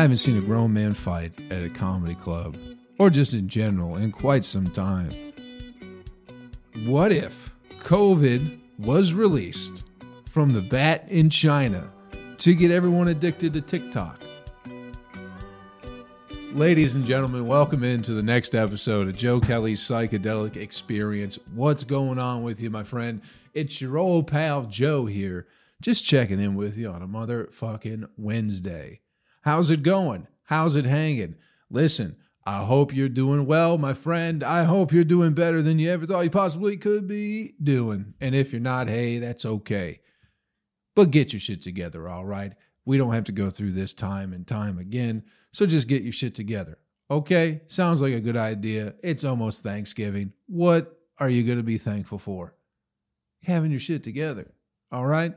I haven't seen a grown man fight at a comedy club, or just in general, in quite some time. What if COVID was released from the bat in China to get everyone addicted to TikTok? Ladies and gentlemen, welcome into the next episode of Joe Kelley's Psychedelic Experience. What's going on with you, my friend? It's your old pal Joe here, just checking in with you on a motherfucking Wednesday. How's it going? How's it hanging? Listen, I hope you're doing well, my friend. I hope you're doing better than you ever thought you possibly could be doing. And if you're not, hey, that's okay. But get your shit together, all right? We don't have to go through this time and time again. So just get your shit together. Okay? Sounds like a good idea. It's almost Thanksgiving. What are you going to be thankful for? Having your shit together. All right?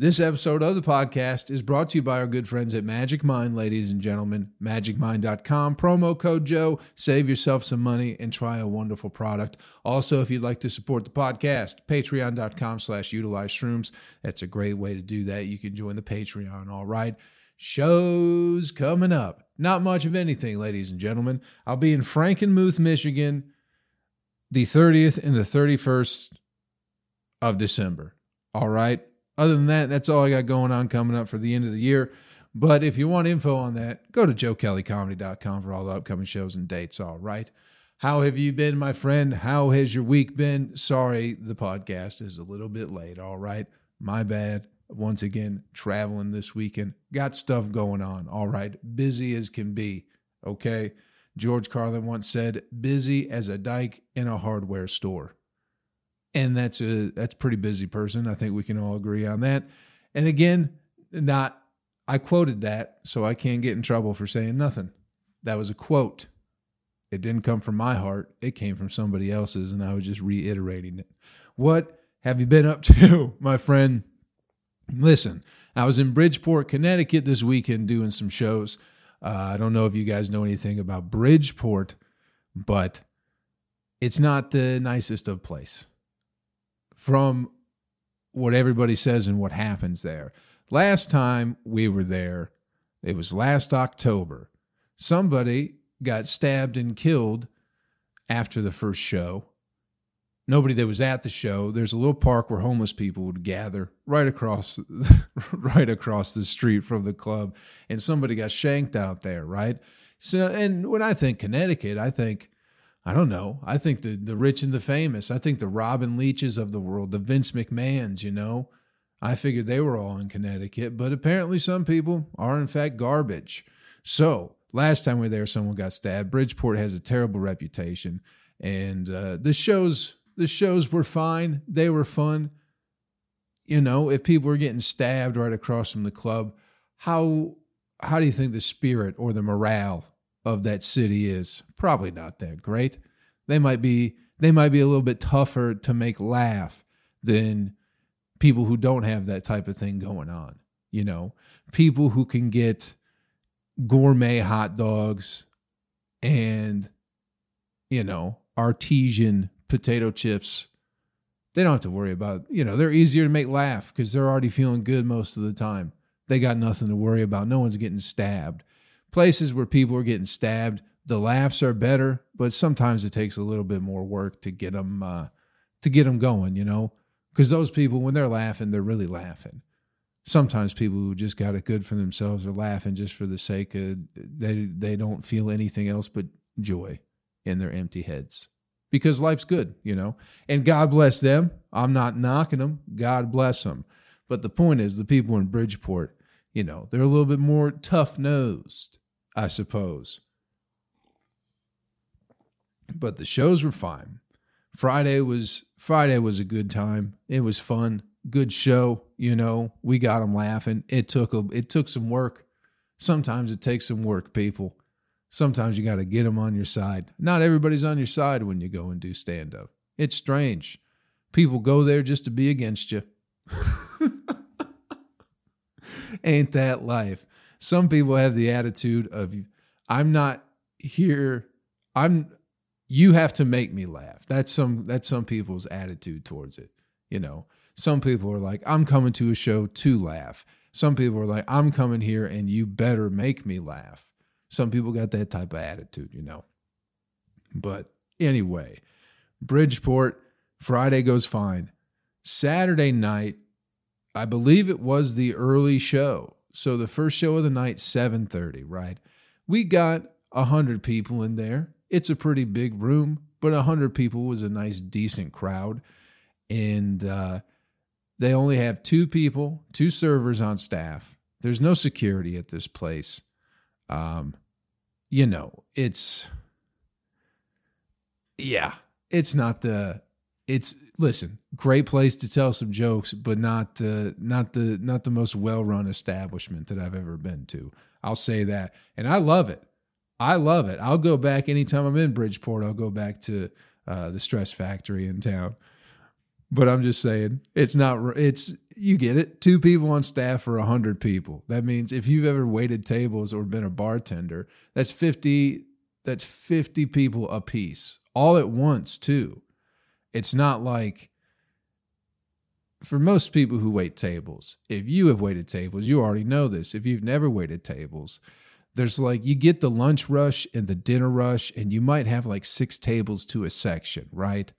This episode of the podcast is brought to you by our good friends at Magic Mind, ladies and gentlemen. MagicMind.com, promo code Joe. Save yourself some money and try a wonderful product. Also, if you'd like to support the podcast, patreon.com slash utilize shrooms. That's a great way to do that. You can join the Patreon, all right? Shows coming up. Not much of anything, ladies and gentlemen. I'll be in Frankenmuth, Michigan, the 30th and the 31st of December. All right? Other than that, that's all I got going on coming up for the end of the year. But if you want info on that, go to joekelleycomedy.com for all the upcoming shows and dates. All right. How have you been, my friend? How has your week been? Sorry, the podcast is a little bit late. All right. My bad. Once again, traveling this weekend. Got stuff going on. All right. Busy as can be. Okay. George Carlin once said, busy as a dyke in a hardware store and that's a that's a pretty busy person. I think we can all agree on that. And again, not I quoted that, so I can't get in trouble for saying nothing. That was a quote. It didn't come from my heart. It came from somebody else's, and I was just reiterating it. What have you been up to, my friend? Listen, I was in Bridgeport, Connecticut this weekend doing some shows. Uh, I don't know if you guys know anything about Bridgeport, but it's not the nicest of place from what everybody says and what happens there. Last time we were there, it was last October. Somebody got stabbed and killed after the first show. Nobody that was at the show. There's a little park where homeless people would gather right across right across the street from the club and somebody got shanked out there, right? So and when I think Connecticut, I think I don't know. I think the the rich and the famous. I think the Robin Leaches of the world, the Vince McMahons. You know, I figured they were all in Connecticut, but apparently some people are in fact garbage. So last time we were there, someone got stabbed. Bridgeport has a terrible reputation, and uh, the shows the shows were fine. They were fun. You know, if people were getting stabbed right across from the club, how how do you think the spirit or the morale of that city is probably not that great. They might be they might be a little bit tougher to make laugh than people who don't have that type of thing going on. You know, people who can get gourmet hot dogs and you know, artesian potato chips. They don't have to worry about, you know, they're easier to make laugh because they're already feeling good most of the time. They got nothing to worry about. No one's getting stabbed places where people are getting stabbed, the laughs are better, but sometimes it takes a little bit more work to get them uh, to get them going. You know, because those people when they're laughing, they're really laughing. Sometimes people who just got it good for themselves are laughing just for the sake of they they don't feel anything else but joy in their empty heads because life's good, you know. And God bless them. I'm not knocking them. God bless them. But the point is, the people in Bridgeport, you know, they're a little bit more tough nosed. I suppose. But the shows were fine. Friday was Friday was a good time. It was fun, good show. You know, we got them laughing. It took a it took some work. Sometimes it takes some work, people. Sometimes you got to get them on your side. Not everybody's on your side when you go and do stand up. It's strange. People go there just to be against you. Ain't that life? Some people have the attitude of I'm not here I'm you have to make me laugh. That's some that's some people's attitude towards it. You know, some people are like I'm coming to a show to laugh. Some people are like, I'm coming here and you better make me laugh. Some people got that type of attitude, you know. But anyway, Bridgeport, Friday goes fine. Saturday night, I believe it was the early show. So the first show of the night, 7:30, right? We got a hundred people in there. It's a pretty big room, but a hundred people was a nice, decent crowd. And uh, they only have two people, two servers on staff. There's no security at this place. Um, you know, it's yeah, it's not the it's listen, great place to tell some jokes, but not the not the not the most well-run establishment that I've ever been to. I'll say that. And I love it. I love it. I'll go back anytime I'm in Bridgeport. I'll go back to uh, the Stress Factory in town. But I'm just saying, it's not. It's you get it. Two people on staff for a hundred people. That means if you've ever waited tables or been a bartender, that's fifty. That's fifty people a piece, all at once too. It's not like for most people who wait tables. If you have waited tables, you already know this. If you've never waited tables, there's like you get the lunch rush and the dinner rush, and you might have like six tables to a section, right?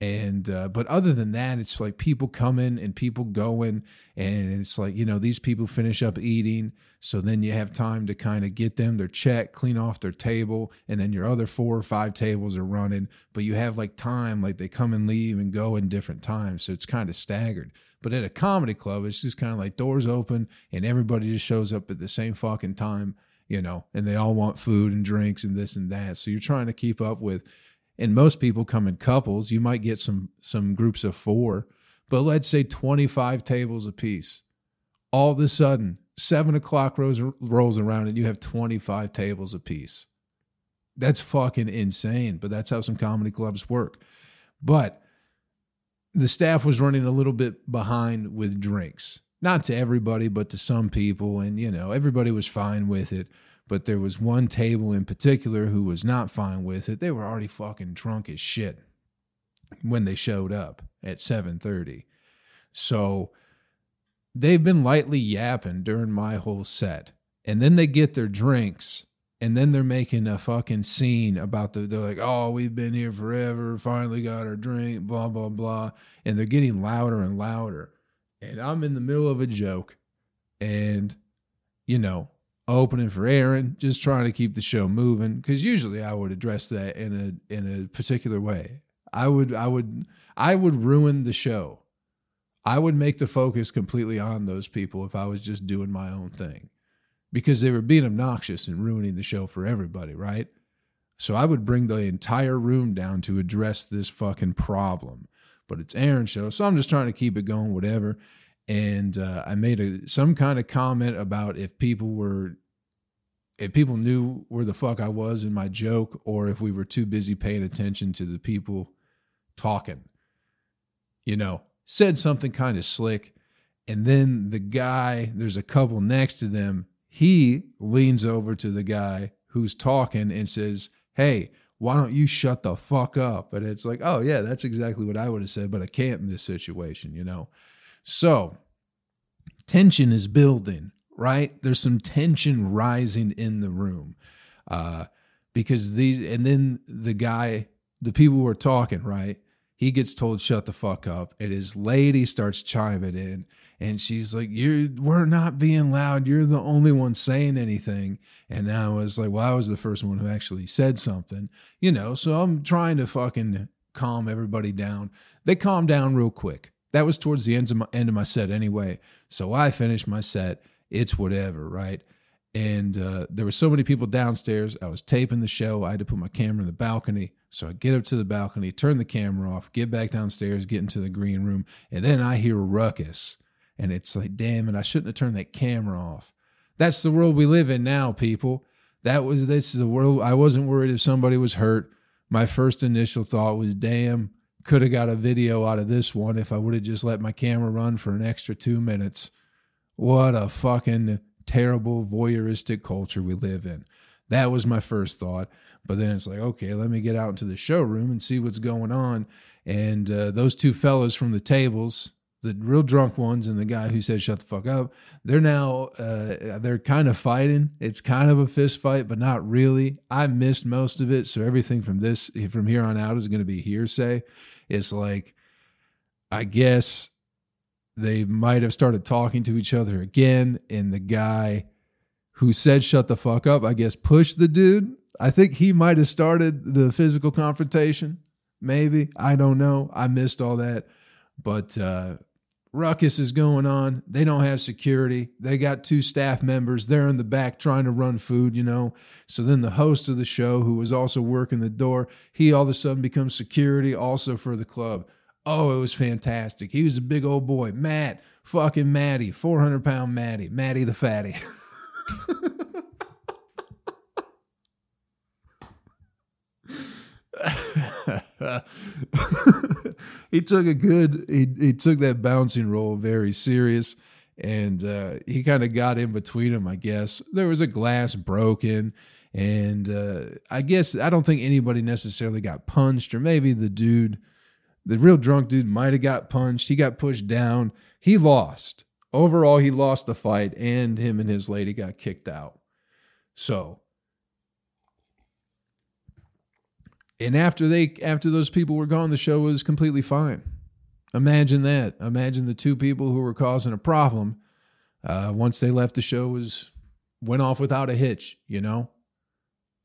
And uh, but other than that it's like people coming and people going and it's like you know these people finish up eating so then you have time to kind of get them their check clean off their table and then your other four or five tables are running but you have like time like they come and leave and go in different times so it's kind of staggered. But at a comedy club it's just kind of like doors open and everybody just shows up at the same fucking time you know and they all want food and drinks and this and that. So you're trying to keep up with and most people come in couples. You might get some some groups of four, but let's say 25 tables apiece. All of a sudden, seven o'clock rolls, rolls around and you have 25 tables apiece. That's fucking insane, but that's how some comedy clubs work. But the staff was running a little bit behind with drinks. Not to everybody, but to some people. And, you know, everybody was fine with it but there was one table in particular who was not fine with it. They were already fucking drunk as shit when they showed up at 7:30. So they've been lightly yapping during my whole set. And then they get their drinks and then they're making a fucking scene about the they're like, "Oh, we've been here forever, finally got our drink, blah blah blah." And they're getting louder and louder. And I'm in the middle of a joke and you know, opening for Aaron, just trying to keep the show moving. Because usually I would address that in a in a particular way. I would I would I would ruin the show. I would make the focus completely on those people if I was just doing my own thing. Because they were being obnoxious and ruining the show for everybody, right? So I would bring the entire room down to address this fucking problem. But it's Aaron's show, so I'm just trying to keep it going, whatever and uh, I made a some kind of comment about if people were if people knew where the fuck I was in my joke or if we were too busy paying attention to the people talking. You know, said something kind of slick and then the guy, there's a couple next to them, he leans over to the guy who's talking and says, "Hey, why don't you shut the fuck up?" And it's like, "Oh yeah, that's exactly what I would have said, but I can't in this situation, you know." So tension is building, right? There's some tension rising in the room. Uh, because these, and then the guy, the people who are talking, right? He gets told, shut the fuck up. And his lady starts chiming in. And she's like, You're we're not being loud. You're the only one saying anything. And I was like, Well, I was the first one who actually said something. You know, so I'm trying to fucking calm everybody down. They calm down real quick. That was towards the end of my end of my set anyway. So I finished my set. It's whatever, right? And uh, there were so many people downstairs. I was taping the show. I had to put my camera in the balcony. So I get up to the balcony, turn the camera off, get back downstairs, get into the green room, and then I hear a ruckus. And it's like, damn it, I shouldn't have turned that camera off. That's the world we live in now, people. That was this is the world. I wasn't worried if somebody was hurt. My first initial thought was, damn, could have got a video out of this one if I would have just let my camera run for an extra two minutes. What a fucking terrible voyeuristic culture we live in. That was my first thought. But then it's like, okay, let me get out into the showroom and see what's going on. And uh, those two fellas from the tables, the real drunk ones and the guy who said shut the fuck up they're now uh, they're kind of fighting it's kind of a fist fight but not really i missed most of it so everything from this from here on out is going to be hearsay it's like i guess they might have started talking to each other again and the guy who said shut the fuck up i guess pushed the dude. I think he might have started the physical confrontation maybe. I don't know. I missed all that. But uh, ruckus is going on. They don't have security. They got two staff members. They're in the back trying to run food, you know. So then the host of the show, who was also working the door, he all of a sudden becomes security also for the club. Oh, it was fantastic. He was a big old boy. Matt, fucking Matty, 400 pound Matty, Matty the fatty. he took a good he, he took that bouncing role very serious and uh, he kind of got in between them i guess. There was a glass broken and uh, i guess i don't think anybody necessarily got punched or maybe the dude the real drunk dude might have got punched. He got pushed down. He lost. Overall he lost the fight and him and his lady got kicked out. So and after they after those people were gone the show was completely fine. Imagine that. Imagine the two people who were causing a problem uh, once they left the show was went off without a hitch you know?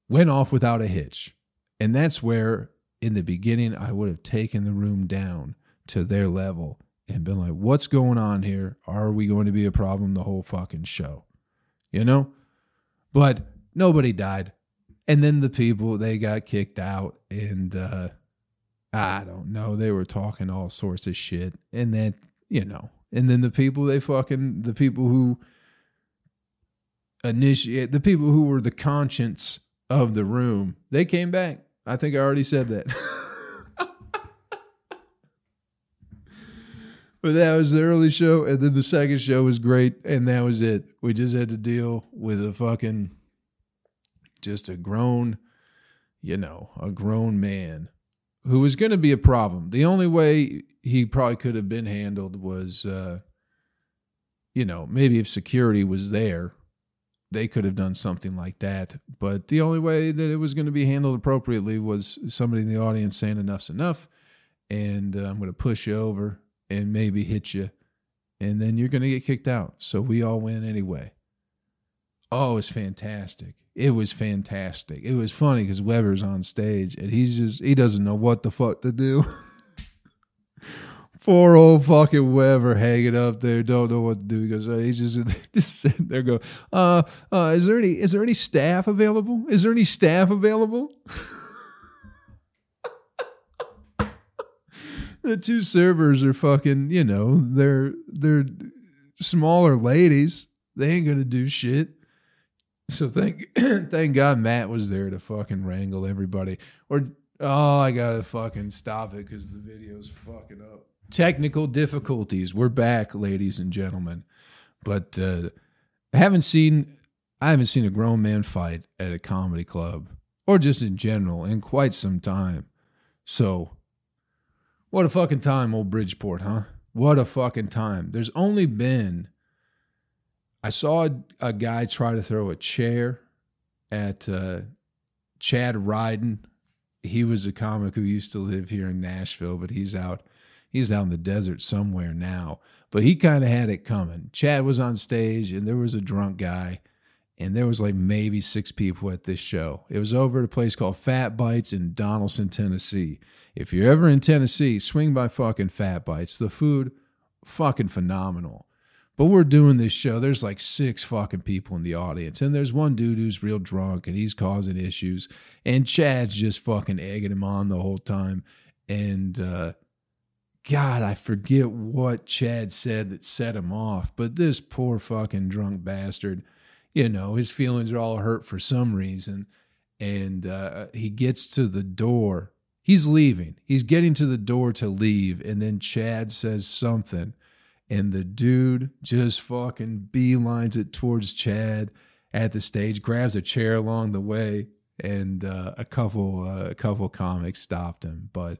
Went off without a hitch. And that's where in the beginning i would have taken the room down to their level and been like what's going on here? Are we going to be a problem the whole fucking show? You know? But nobody died and then the people they got kicked out and uh i don't know they were talking all sorts of shit. And then you know and then the people they fucking the people who initiate the people who were the conscience of the room they came back. I think i already said that. But that was the early show and then the second show was great and that was it. We just had to deal with a fucking just a grown, you know, a grown man who was going to be a problem. The only way he probably could have been handled was, uh, you know, maybe if security was there, they could have done something like that. But the only way that it was going to be handled appropriately was somebody in the audience saying enough's enough, and uh, I'm going to push you over and maybe hit you, and then you're going to get kicked out. So we all win anyway. Oh, it's fantastic. It was fantastic. It was funny because Weber's on stage and he's just he doesn't know what the fuck to do. Poor old fucking Weber hanging up there, don't know what to do. He goes, oh, he's just just sitting there, go, uh, uh, is there any is there any staff available? Is there any staff available? the two servers are fucking, you know, they're they're smaller ladies. They ain't gonna do shit. So thank thank God Matt was there to fucking wrangle everybody. Or oh, I gotta fucking stop it because the video's fucking up. Technical difficulties. We're back, ladies and gentlemen. But uh, I haven't seen I haven't seen a grown man fight at a comedy club or just in general in quite some time. So what a fucking time, old Bridgeport, huh? What a fucking time. There's only been I saw a, a, guy try to throw a chair at uh, Chad Ryden. He was a comic who used to live here in Nashville, but he's out he's out in the desert somewhere now. But he kind of had it coming. Chad was on stage and there was a drunk guy and there was like maybe six people at this show. It was over at a place called Fat Bites in Donelson, Tennessee. If you're ever in Tennessee, swing by fucking Fat Bites. The food fucking phenomenal. But we're doing this show. There's like six fucking people in the audience. And there's one dude who's real drunk and he's causing issues. And Chad's just fucking egging him on the whole time. And uh, God, I forget what Chad said that set him off. But this poor fucking drunk bastard, you know, his feelings are all hurt for some reason. And uh, he gets to the door. He's leaving. He's getting to the door to leave. And then Chad says something and the dude just fucking beelines it towards Chad at the stage, grabs a chair along the way, and uh, a couple uh, a couple comics stopped him, but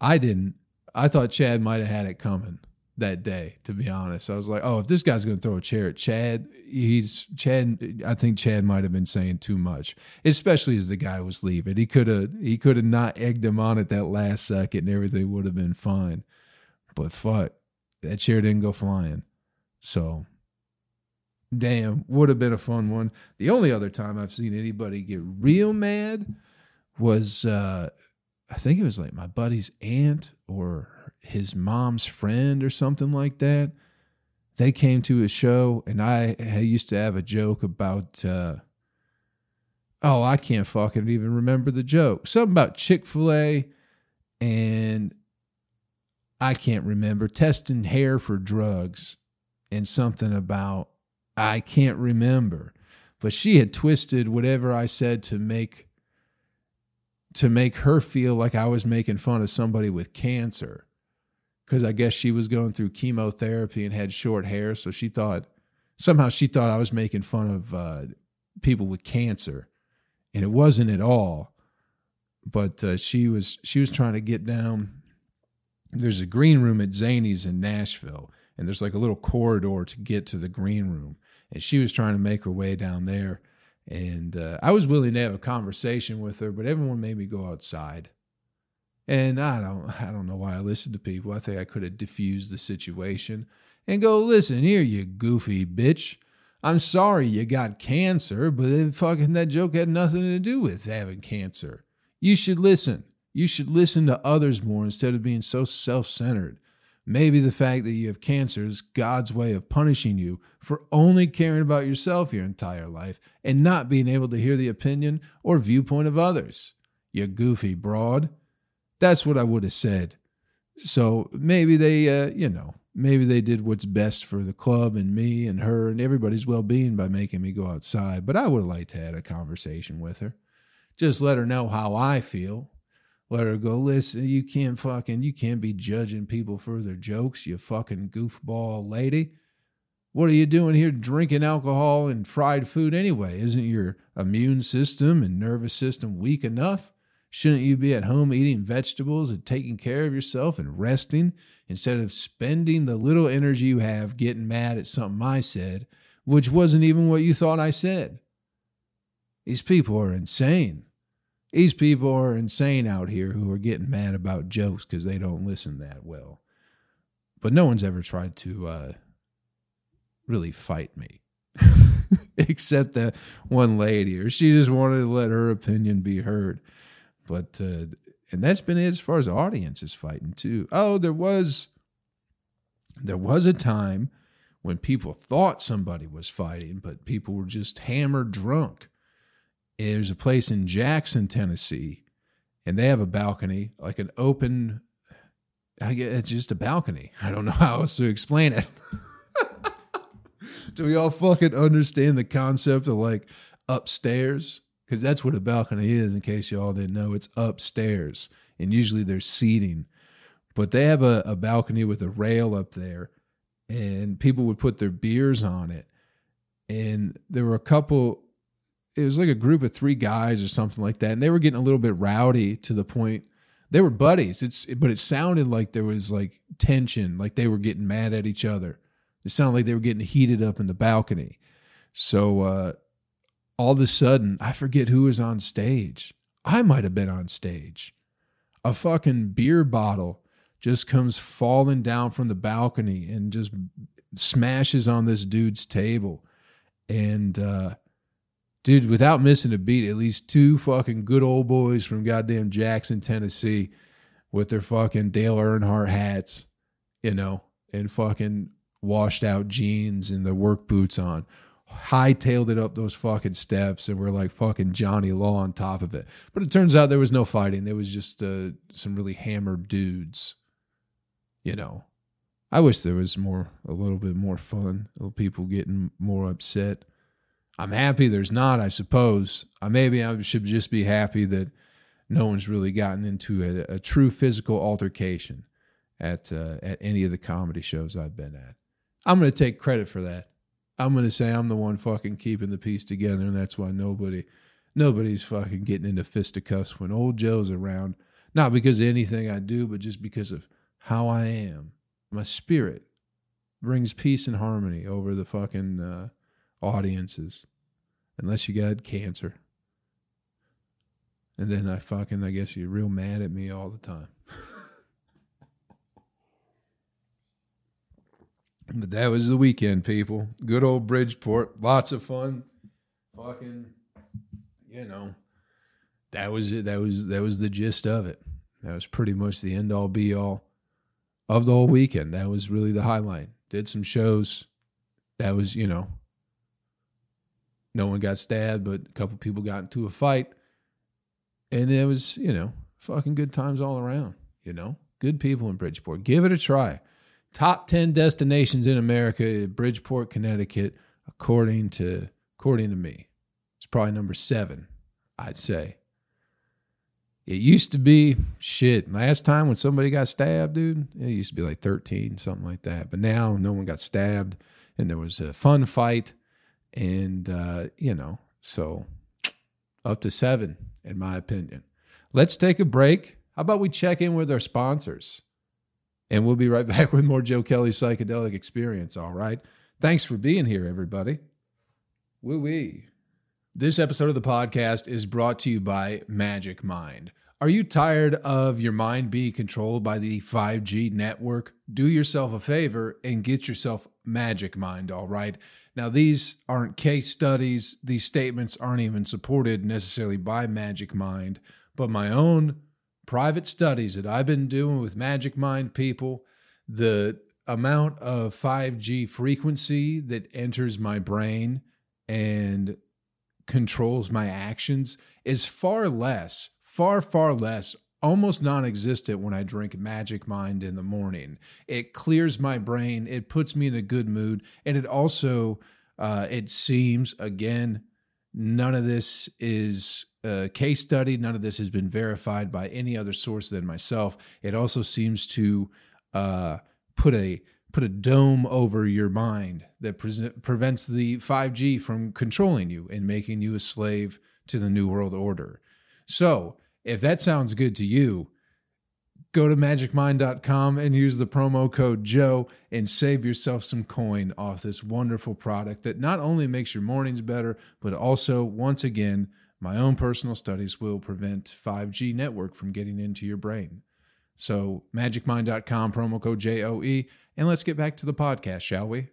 I didn't. I thought Chad might have had it coming. that day, to be honest. I was like, oh, if this guy's going to throw a chair at Chad, he's Chad. I think Chad might have been saying too much, especially as the guy was leaving. He could have he could have not egged him on at that last second, and everything would have been fine. But fuck, that chair didn't go flying. So, damn, would have been a fun one. The only other time I've seen anybody get real mad was, uh, I think it was like my buddy's aunt or his mom's friend or something like that. They came to a show, and I, I used to have a joke about. Uh, oh, I can't fucking even remember the joke. Something about Chick Fil A, and I can't remember testing hair for drugs, and something about I can't remember. But she had twisted whatever I said to make to make her feel like I was making fun of somebody with cancer because I guess she was going through chemotherapy and had short hair. So she thought somehow she thought I was making fun of uh, people with cancer, and it wasn't at all. But uh, she was she was trying to get down. There's a green room at Zanies in Nashville, and there's like a little corridor to get to the green room, and she was trying to make her way down there. And uh, I was willing to have a conversation with her, but everyone made me go outside. And I don't I don't know why I listened to people. I think I could have diffused the situation and go, listen here, you goofy bitch. I'm sorry you got cancer, but it, fucking that joke had nothing to do with having cancer. You should listen. You should listen to others more instead of being so self centered. Maybe the fact that you have cancer is God's way of punishing you for only caring about yourself your entire life and not being able to hear the opinion or viewpoint of others. You goofy broad. That's what I would have said. So maybe they, uh, you know, maybe they did what's best for the club and me and her and everybody's well being by making me go outside. But I would have liked to have a conversation with her. Just let her know how I feel. Let her go, listen, you can't fucking, you can't be judging people for their jokes, you fucking goofball lady. What are you doing here drinking alcohol and fried food anyway? Isn't your immune system and nervous system weak enough? Shouldn't you be at home eating vegetables and taking care of yourself and resting instead of spending the little energy you have getting mad at something I said, which wasn't even what you thought I said? These people are insane. These people are insane out here who are getting mad about jokes because they don't listen that well. But no one's ever tried to uh, really fight me. Except that one lady, or she just wanted to let her opinion be heard. But uh, and that's been it as far as the audience is fighting too. Oh, there was there was a time when people thought somebody was fighting, but people were just hammered drunk. There's a place in Jackson, Tennessee, and they have a balcony, like an open. I guess it's just a balcony. I don't know how else to explain it. Do we all fucking understand the concept of like upstairs? because that's what a balcony is. In case you all didn't know, it's upstairs, and usually there's seating, but they have a, a balcony with a rail up there, and people would put their beers on it, and there were a couple. It was like a group of three guys or something like that, and they were getting a little bit rowdy to the point they were buddies. It's but it sounded like there was like tension, like they were getting mad at each other. It sounded like they were getting heated up in the balcony. So uh, all of a sudden, I forget who was on stage. I might have been on stage. A fucking beer bottle just comes falling down from the balcony and just smashes on this dude's table. And, uh, dude, without missing a beat, at least two fucking good old boys from goddamn Jackson, Tennessee, with their fucking Dale Earnhardt hats, you know, and fucking washed out jeans and their work boots on, hightailed it up those fucking steps and we're like fucking Johnny Law on top of it. But it turns out there was no fighting. There was just uh, some really hammered dudes. You know, I wish there was more, a little bit more fun, little people getting more upset. I'm happy there's not, I suppose. I maybe I should just be happy that no one's really gotten into a, a true physical altercation at uh, at any of the comedy shows I've been at. I'm going to take credit for that. I'm gonna say I'm the one fucking keeping the peace together, and that's why nobody, nobody's fucking getting into fisticuffs when old Joe's around. Not because of anything I do, but just because of how I am, my spirit. brings peace and harmony over the fucking uh, audiences, unless you got cancer. And then I fucking, I guess you're real mad at me all the time. but that was the weekend, people. Good old Bridgeport. Lots of fun. Fucking, you know, that was it. That was, that was the gist of it. That was pretty much the end all be all of the whole weekend. That was really the highlight. Did some shows. That was, you know, no one got stabbed, but a couple people got into a fight. And it was, you know, fucking good times all around, you know? Good people in Bridgeport. Give it a try. Top 10 destinations in America, Bridgeport, Connecticut, according to according to me. It's probably number 7, I'd say. It used to be shit. Last time when somebody got stabbed, dude, it used to be like 13, something like that. But now no one got stabbed and there was a fun fight. And, uh, you know, so up to seven, in my opinion. Let's take a break. How about we check in with our sponsors? And we'll be right back with more Joe Kelley psychedelic experience. All right. Thanks for being here, everybody. Woo wee. This episode of the podcast is brought to you by Magic Mind. Are you tired of your mind being controlled by the 5G network? Do yourself a favor and get yourself Magic Mind, all right? Now, these aren't case studies, these statements aren't even supported necessarily by Magic Mind, but my own private studies that I've been doing with Magic Mind people, the amount of 5G frequency that enters my brain and controls my actions is far less, far, far less, almost non existent when I drink Magic Mind in the morning. It clears my brain, it puts me in a good mood, and it also, uh, it seems, again, none of this is a case study, none of this has been verified by any other source than myself. It also seems to uh, put a put a dome over your mind that pre- prevents the 5G from controlling you and making you a slave to the New World Order. So, if that sounds good to you, go to magicmind.com and use the promo code Joe and save yourself some coin off this wonderful product that not only makes your mornings better, but also, once again, my own personal studies will prevent 5G network from getting into your brain. So, magicmind.com, promo code JOE, and let's get back to the podcast, shall we?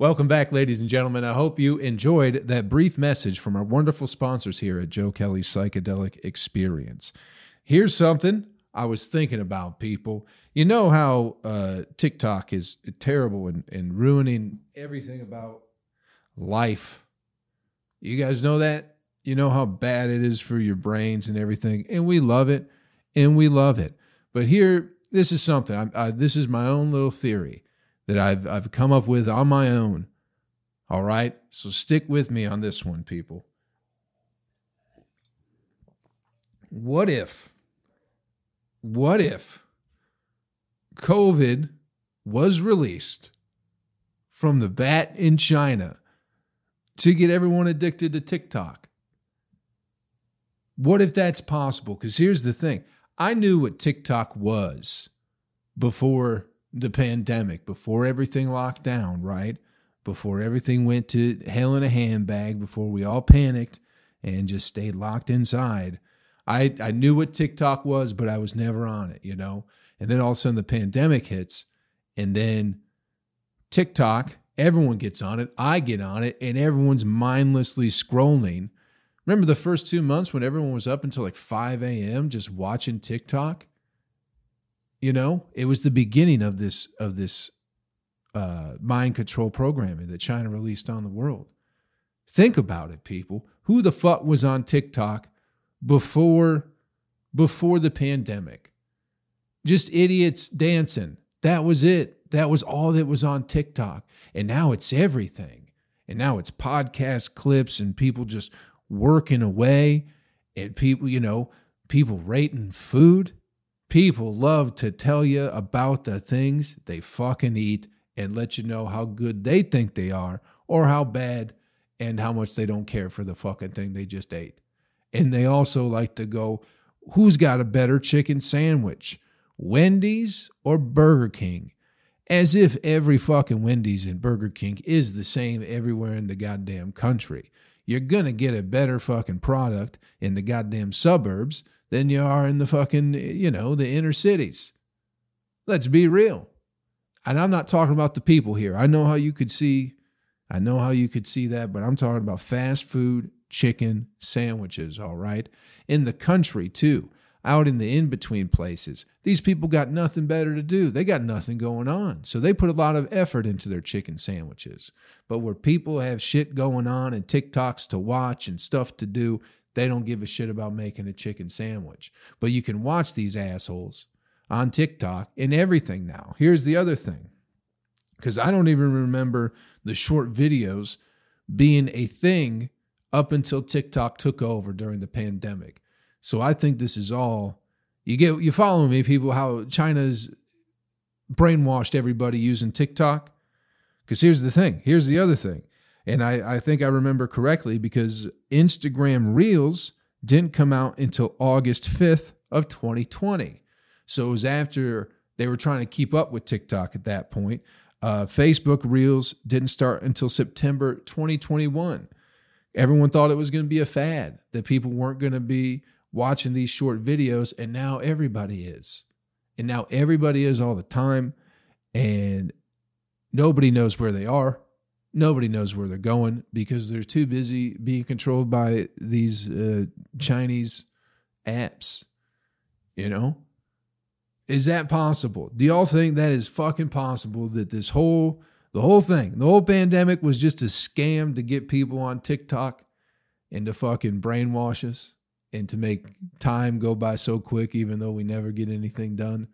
Welcome back, ladies and gentlemen. I hope you enjoyed that brief message from our wonderful sponsors here at Joe Kelley's Psychedelic Experience. Here's something I was thinking about, people. You know how uh, TikTok is terrible and, and ruining everything about life. You guys know that? You know how bad it is for your brains and everything. And we love it and we love it. But here, this is something. I, I, this is my own little theory that I've I've come up with on my own. All right, so stick with me on this one, people. What if? What if COVID was released from the bat in China to get everyone addicted to TikTok? What if that's possible? Because here's the thing I knew what TikTok was before the pandemic, before everything locked down, right? Before everything went to hell in a handbag, before we all panicked and just stayed locked inside. I, I knew what TikTok was, but I was never on it, you know? And then all of a sudden the pandemic hits, and then TikTok, everyone gets on it. I get on it, and everyone's mindlessly scrolling Remember the first two months when everyone was up until like 5 a.m. just watching TikTok? You know, it was the beginning of this of this uh, mind control programming that China released on the world. Think about it, people. Who the fuck was on TikTok before before the pandemic? Just idiots dancing. That was it. That was all that was on TikTok. And now it's everything. And now it's podcast clips and people just working away and people, you know, people rating food. People love to tell you about the things they fucking eat and let you know how good they think they are or how bad and how much they don't care for the fucking thing they just ate. And they also like to go, who's got a better chicken sandwich, Wendy's or Burger King? As if every fucking Wendy's and Burger King is the same everywhere in the goddamn country. You're gonna get a better fucking product in the goddamn suburbs than you are in the fucking, you know, the inner cities. Let's be real. And I'm not talking about the people here. I know how you could see, I know how you could see that, but I'm talking about fast food chicken sandwiches, all right? In the country, too out in the in between places. These people got nothing better to do. They got nothing going on. So they put a lot of effort into their chicken sandwiches. But where people have shit going on and TikToks to watch and stuff to do, they don't give a shit about making a chicken sandwich. But you can watch these assholes on TikTok and everything now. Here's the other thing because I don't even remember the short videos being a thing up until TikTok took over during the pandemic. So I think this is all you get. You follow me, people? How China's brainwashed everybody using TikTok. Because here's the thing. Here's the other thing. And I, I think I remember correctly because Instagram Reels didn't come out until August 5th of 2020. So it was after they were trying to keep up with TikTok at that point. Uh, Facebook Reels didn't start until September 2021. Everyone thought it was going to be a fad, that people weren't going to be watching these short videos, and now everybody is. And now everybody is all the time, and nobody knows where they are. Nobody knows where they're going because they're too busy being controlled by these uh, Chinese apps. You know? Is that possible? Do y'all think that is fucking possible that this whole the whole thing, the whole pandemic was just a scam to get people on TikTok and to fucking brainwash us? and to make time go by so quick, even though we never get anything done,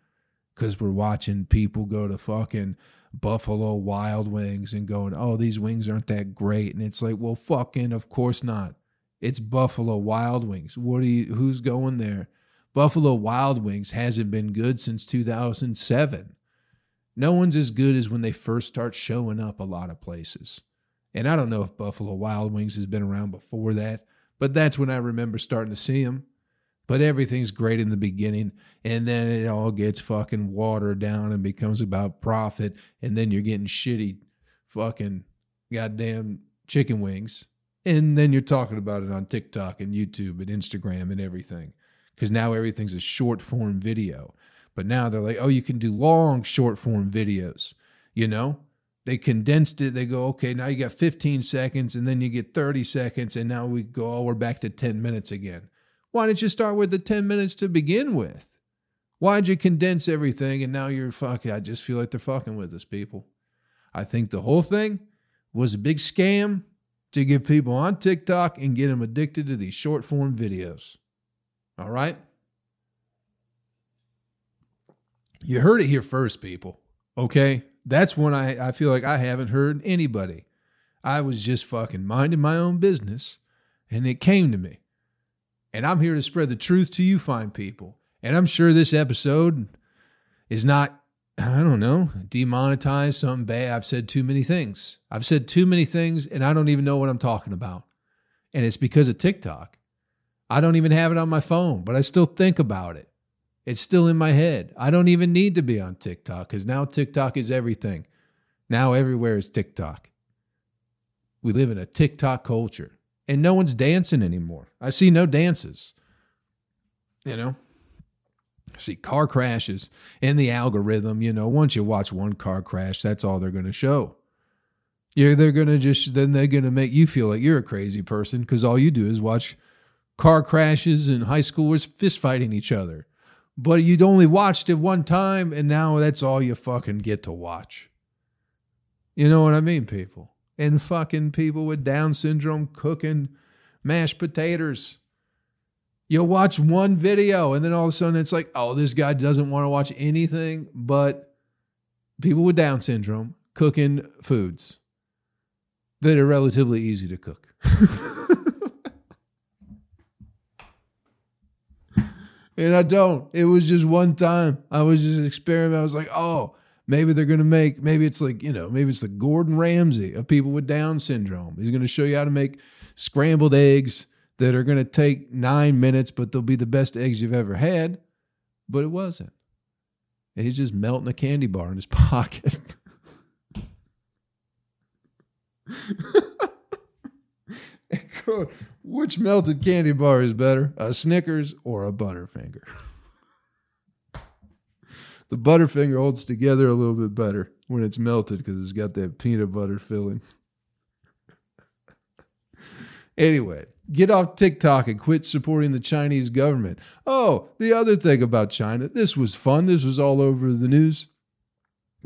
because we're watching people go to fucking Buffalo Wild Wings and going, oh, these wings aren't that great. And it's like, well, fucking, of course not. It's Buffalo Wild Wings. What are you, who's going there? Buffalo Wild Wings hasn't been good since 2007. No one's as good as when they first start showing up a lot of places. And I don't know if Buffalo Wild Wings has been around before that, but that's when I remember starting to see them. But everything's great in the beginning, and then it all gets fucking watered down and becomes about profit, and then you're getting shitty fucking goddamn chicken wings. And then you're talking about it on TikTok and YouTube and Instagram and everything. Because now everything's a short form video. But now they're like, oh, you can do long short form videos, you know? they condensed it. They go, okay, now you got 15 seconds, and then you get 30 seconds, and now we go, oh, we're back to 10 minutes again. Why didn't you start with the 10 minutes to begin with? Why'd you condense everything and now you're fucking? I just feel like they're fucking with us, people. I think the whole thing was a big scam to get people on TikTok and get them addicted to these short form videos. All right? You heard it here first, people. Okay? that's when I, I feel like I haven't heard anybody. I was just fucking minding my own business and it came to me. And I'm here to spread the truth to you, fine people. And I'm sure this episode is not, I don't know, demonetized, something bad. I've said too many things. I've said too many things and I don't even know what I'm talking about. And it's because of TikTok. I don't even have it on my phone, but I still think about it. It's still in my head. I don't even need to be on TikTok because now TikTok is everything. Now everywhere is TikTok. We live in a TikTok culture and no one's dancing anymore. I see no dances. You know, I see car crashes in the algorithm. You know, once you watch one car crash, that's all they're going to show. Yeah, they're going to just, then they're going to make you feel like you're a crazy person because all you do is watch car crashes and high schoolers fist fighting each other but you'd only watched it one time and now that's all you fucking get to watch. You know what I mean, people? And fucking people with Down syndrome cooking mashed potatoes. You'll watch one video and then all of a sudden it's like, oh, this guy doesn't want to watch anything but people with Down syndrome cooking foods that are relatively easy to cook. and I don't. It was just one time. I was just experimenting. I was like, oh, maybe they're going to make, maybe it's like, you know, maybe it's the Gordon Ramsay of people with Down syndrome. He's going to show you how to make scrambled eggs that are going to take nine minutes, but they'll be the best eggs you've ever had. But it wasn't. He's just melting a candy bar in his pocket. Which melted candy bar is better, a Snickers or a Butterfinger? The Butterfinger holds together a little bit better when it's melted because it's got that peanut butter filling. anyway, get off TikTok and quit supporting the Chinese government. Oh, the other thing about China, this was fun. This was all over the news.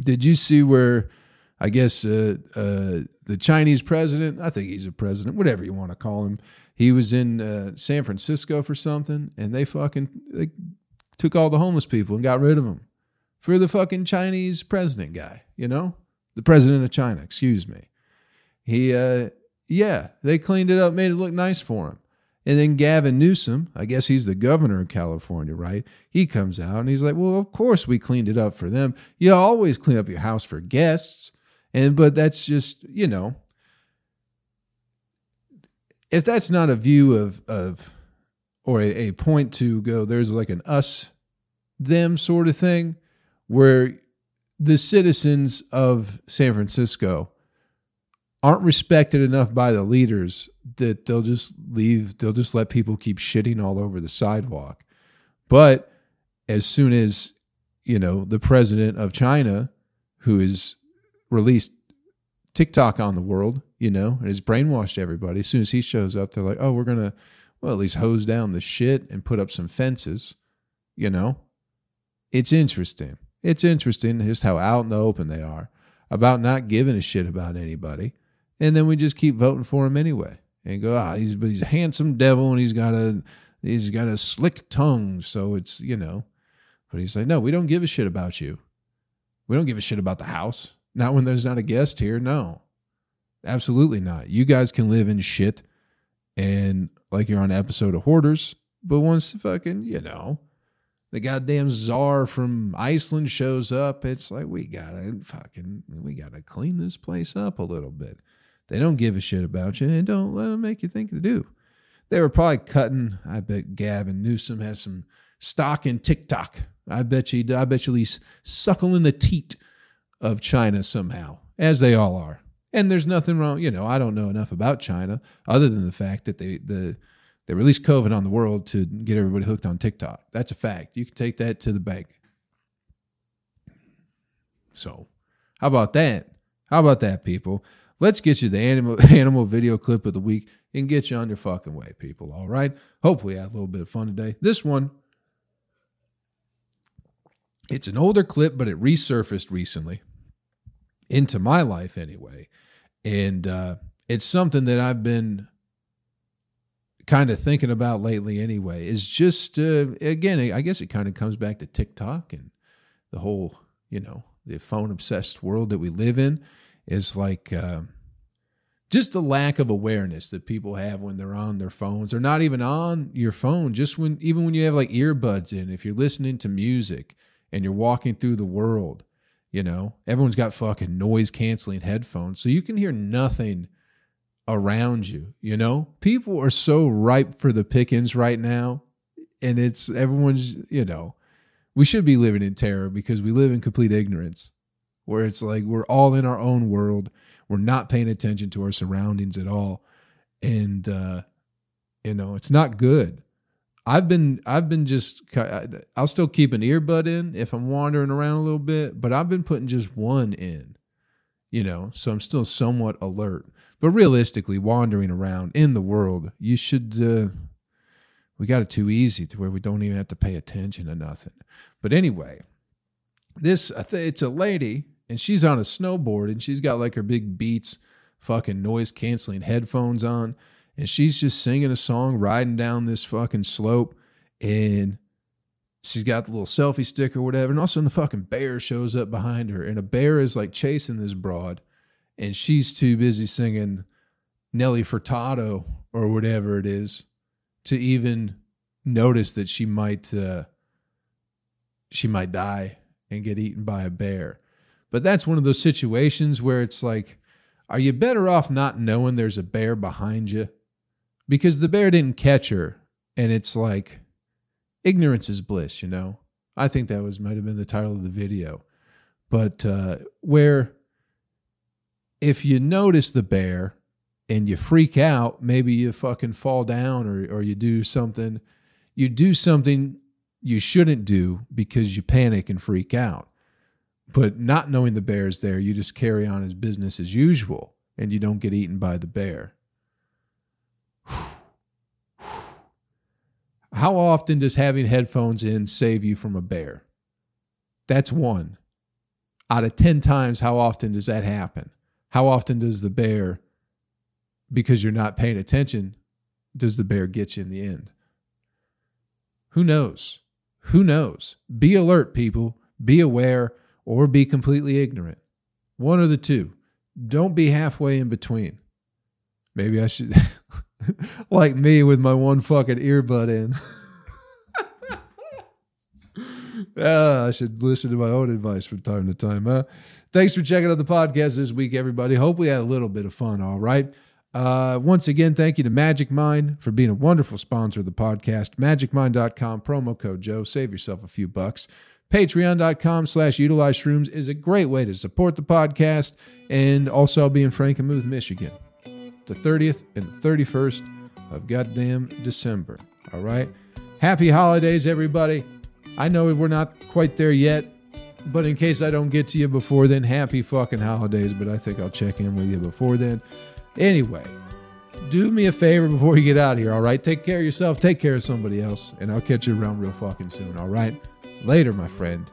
Did you see where, I guess, uh, uh, the Chinese president, I think he's a president, whatever you want to call him, he was in uh, San Francisco for something and they fucking they took all the homeless people and got rid of them for the fucking Chinese president guy, you know? The president of China, excuse me. He, uh, yeah, they cleaned it up, made it look nice for him. And then Gavin Newsom, I guess he's the governor of California, right? He comes out and he's like, "Well, of course we cleaned it up for them. You always clean up your house for guests." And but that's just, you know, if that's not a view of of or a, a point to go, there's like an us them sort of thing where the citizens of San Francisco aren't respected enough by the leaders that they'll just leave they'll just let people keep shitting all over the sidewalk. But as soon as you know the president of china who has released tiktok on the world you know and has brainwashed everybody as soon as he shows up they're like oh we're gonna well at least hose down the shit and put up some fences you know? It's interesting it's interesting just how out in the open they are about not giving a shit about anybody. And then we just keep voting for him anyway and go ah he's but he's a handsome devil and he's got a he's got a slick tongue. So it's you know but he's like no we don't give a shit about you. We don't give a shit about the house. Not when there's not a guest here. No absolutely not. You guys can live in shit and like you're on an episode of hoarders but once fucking you know the goddamn czar from Iceland shows up, it's like we gotta fucking we gotta clean this place up a little bit. They don't give a shit about you and don't let them make you think they do. They were probably cutting. I bet Gavin Newsom has some stock in TikTok. I bet you. I bet you at least suckling the teat of China somehow, as they all are. And there's nothing wrong. You know, I don't know enough about China other than the fact that they the they released COVID on the world to get everybody hooked on TikTok. That's a fact. You can take that to the bank. So, how about that? How about that, people? Let's get you the animal animal video clip of the week and get you on your fucking way, people. All right. Hopefully, I had a little bit of fun today. This one, it's an older clip, but it resurfaced recently into my life anyway, and uh, it's something that I've been kind of thinking about lately anyway. Is just uh, again, I guess it kind of comes back to TikTok and the whole, you know, the phone obsessed world that we live in is like uh, just the lack of awareness that people have when they're on their phones or not even on your phone just when even when you have like earbuds in if you're listening to music and you're walking through the world you know everyone's got fucking noise canceling headphones so you can hear nothing around you you know people are so ripe for the pickings right now and it's everyone's you know we should be living in terror because we live in complete ignorance where it's like we're all in our own world. We're not paying attention to our surroundings at all. And, uh, you know, it's not good. I've been, I've been just, I'll still keep an earbud in if I'm wandering around a little bit, but I've been putting just one in, you know, so I'm still somewhat alert. But realistically, wandering around in the world, you should, uh, we got it too easy to where we don't even have to pay attention to nothing. But anyway, this, it's a lady and she's on a snowboard and she's got like her big beats fucking noise canceling headphones on and she's just singing a song riding down this fucking slope and she's got the little selfie stick or whatever and all of a sudden the fucking bear shows up behind her and a bear is like chasing this broad and she's too busy singing Nelly Furtado or whatever it is to even notice that she might uh, she might die and get eaten by a bear but that's one of those situations where it's like, are you better off not knowing there's a bear behind you? Because the bear didn't catch her. And it's like, ignorance is bliss, you know? I think that was might have been the title of the video. But uh, where if you notice the bear and you freak out, maybe you fucking fall down or or you do something, you do something you shouldn't do because you panic and freak out. But not knowing the bear's there, you just carry on as business as usual and you don't get eaten by the bear. How often does having headphones in save you from a bear? That's one. Out of 10 times, how often does that happen? How often does the bear, because you're not paying attention, does the bear get you in the end? Who knows? Who knows? Be alert, people. Be aware or be completely ignorant. One or the two. Don't be halfway in between. Maybe I should, like me with my one fucking earbud in. uh, I should listen to my own advice from time to time. Huh? Thanks for checking out the podcast this week, everybody. Hope we had a little bit of fun. All right. Uh, once again, thank you to Magic Mind for being a wonderful sponsor of the podcast. MagicMind.com, promo code Joe. Save yourself a few bucks. Patreon.com slash utilize shrooms is a great way to support the podcast. And also, I'll be in Frankenmuth, Michigan, the 30th and the 31st of goddamn December. All right. Happy holidays, everybody. I know we're not quite there yet, but in case I don't get to you before then, happy fucking holidays. But I think I'll check in with you before then. Anyway, do me a favor before you get out of here, all right? Take care of yourself, take care of somebody else, and I'll catch you around real fucking soon, all right? Later, my friend.